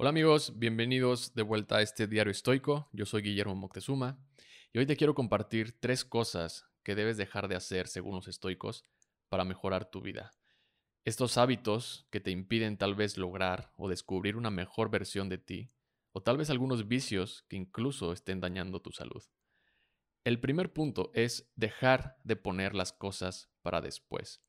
Hola amigos, bienvenidos de vuelta a este diario estoico. Yo soy Guillermo Moctezuma y hoy te quiero compartir tres cosas que debes dejar de hacer según los estoicos para mejorar tu vida. Estos hábitos que te impiden tal vez lograr o descubrir una mejor versión de ti, o tal vez algunos vicios que incluso estén dañando tu salud. El primer punto es dejar de poner las cosas para después.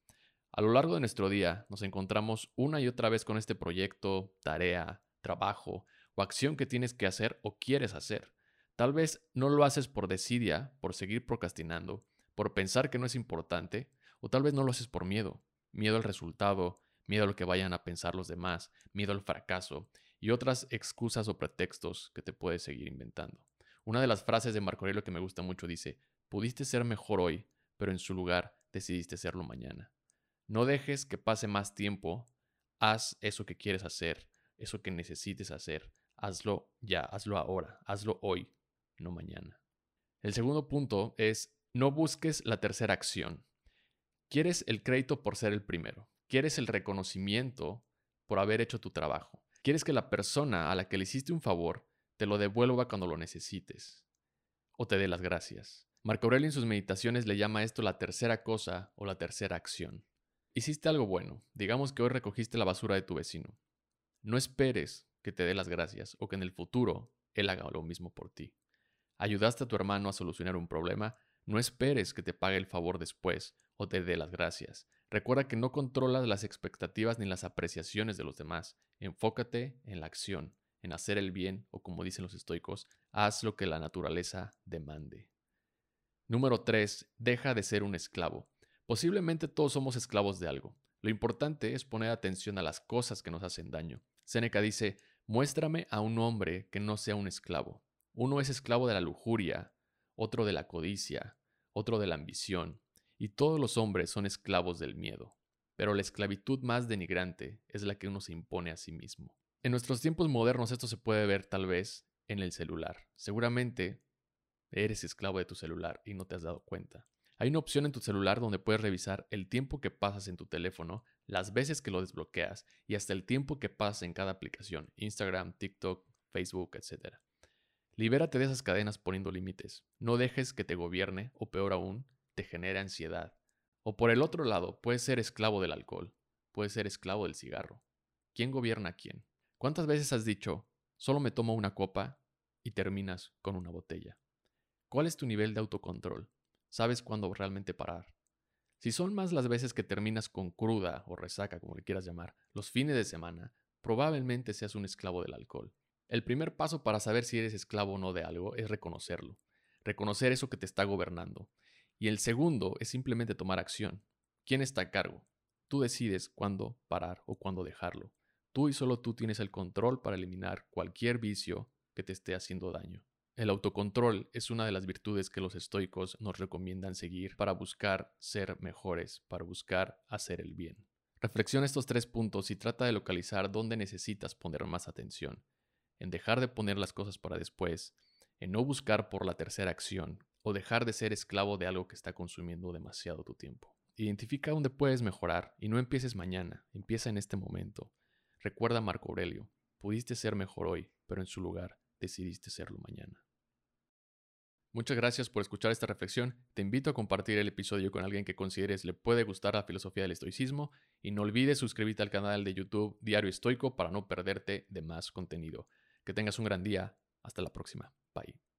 A lo largo de nuestro día nos encontramos una y otra vez con este proyecto, tarea, trabajo o acción que tienes que hacer o quieres hacer. Tal vez no lo haces por desidia, por seguir procrastinando, por pensar que no es importante, o tal vez no lo haces por miedo. Miedo al resultado, miedo a lo que vayan a pensar los demás, miedo al fracaso y otras excusas o pretextos que te puedes seguir inventando. Una de las frases de Marco Aurelio que me gusta mucho dice, pudiste ser mejor hoy, pero en su lugar decidiste serlo mañana. No dejes que pase más tiempo, haz eso que quieres hacer eso que necesites hacer, hazlo ya, hazlo ahora, hazlo hoy, no mañana. El segundo punto es, no busques la tercera acción. Quieres el crédito por ser el primero. Quieres el reconocimiento por haber hecho tu trabajo. Quieres que la persona a la que le hiciste un favor te lo devuelva cuando lo necesites. O te dé las gracias. Marco Aurelio en sus meditaciones le llama esto la tercera cosa o la tercera acción. Hiciste algo bueno. Digamos que hoy recogiste la basura de tu vecino. No esperes que te dé las gracias o que en el futuro él haga lo mismo por ti. Ayudaste a tu hermano a solucionar un problema, no esperes que te pague el favor después o te dé las gracias. Recuerda que no controlas las expectativas ni las apreciaciones de los demás. Enfócate en la acción, en hacer el bien o como dicen los estoicos, haz lo que la naturaleza demande. Número 3. Deja de ser un esclavo. Posiblemente todos somos esclavos de algo. Lo importante es poner atención a las cosas que nos hacen daño. Séneca dice, muéstrame a un hombre que no sea un esclavo. Uno es esclavo de la lujuria, otro de la codicia, otro de la ambición, y todos los hombres son esclavos del miedo. Pero la esclavitud más denigrante es la que uno se impone a sí mismo. En nuestros tiempos modernos esto se puede ver tal vez en el celular. Seguramente eres esclavo de tu celular y no te has dado cuenta. Hay una opción en tu celular donde puedes revisar el tiempo que pasas en tu teléfono, las veces que lo desbloqueas y hasta el tiempo que pasas en cada aplicación, Instagram, TikTok, Facebook, etc. Libérate de esas cadenas poniendo límites. No dejes que te gobierne o peor aún, te genere ansiedad. O por el otro lado, puedes ser esclavo del alcohol, puedes ser esclavo del cigarro. ¿Quién gobierna a quién? ¿Cuántas veces has dicho, solo me tomo una copa y terminas con una botella? ¿Cuál es tu nivel de autocontrol? Sabes cuándo realmente parar. Si son más las veces que terminas con cruda o resaca, como le quieras llamar, los fines de semana, probablemente seas un esclavo del alcohol. El primer paso para saber si eres esclavo o no de algo es reconocerlo, reconocer eso que te está gobernando. Y el segundo es simplemente tomar acción. ¿Quién está a cargo? Tú decides cuándo parar o cuándo dejarlo. Tú y solo tú tienes el control para eliminar cualquier vicio que te esté haciendo daño. El autocontrol es una de las virtudes que los estoicos nos recomiendan seguir para buscar ser mejores, para buscar hacer el bien. Reflexiona estos tres puntos y trata de localizar dónde necesitas poner más atención, en dejar de poner las cosas para después, en no buscar por la tercera acción o dejar de ser esclavo de algo que está consumiendo demasiado tu tiempo. Identifica dónde puedes mejorar y no empieces mañana, empieza en este momento. Recuerda Marco Aurelio, pudiste ser mejor hoy, pero en su lugar decidiste serlo mañana. Muchas gracias por escuchar esta reflexión. Te invito a compartir el episodio con alguien que consideres le puede gustar la filosofía del estoicismo y no olvides suscribirte al canal de YouTube Diario Estoico para no perderte de más contenido. Que tengas un gran día. Hasta la próxima. Bye.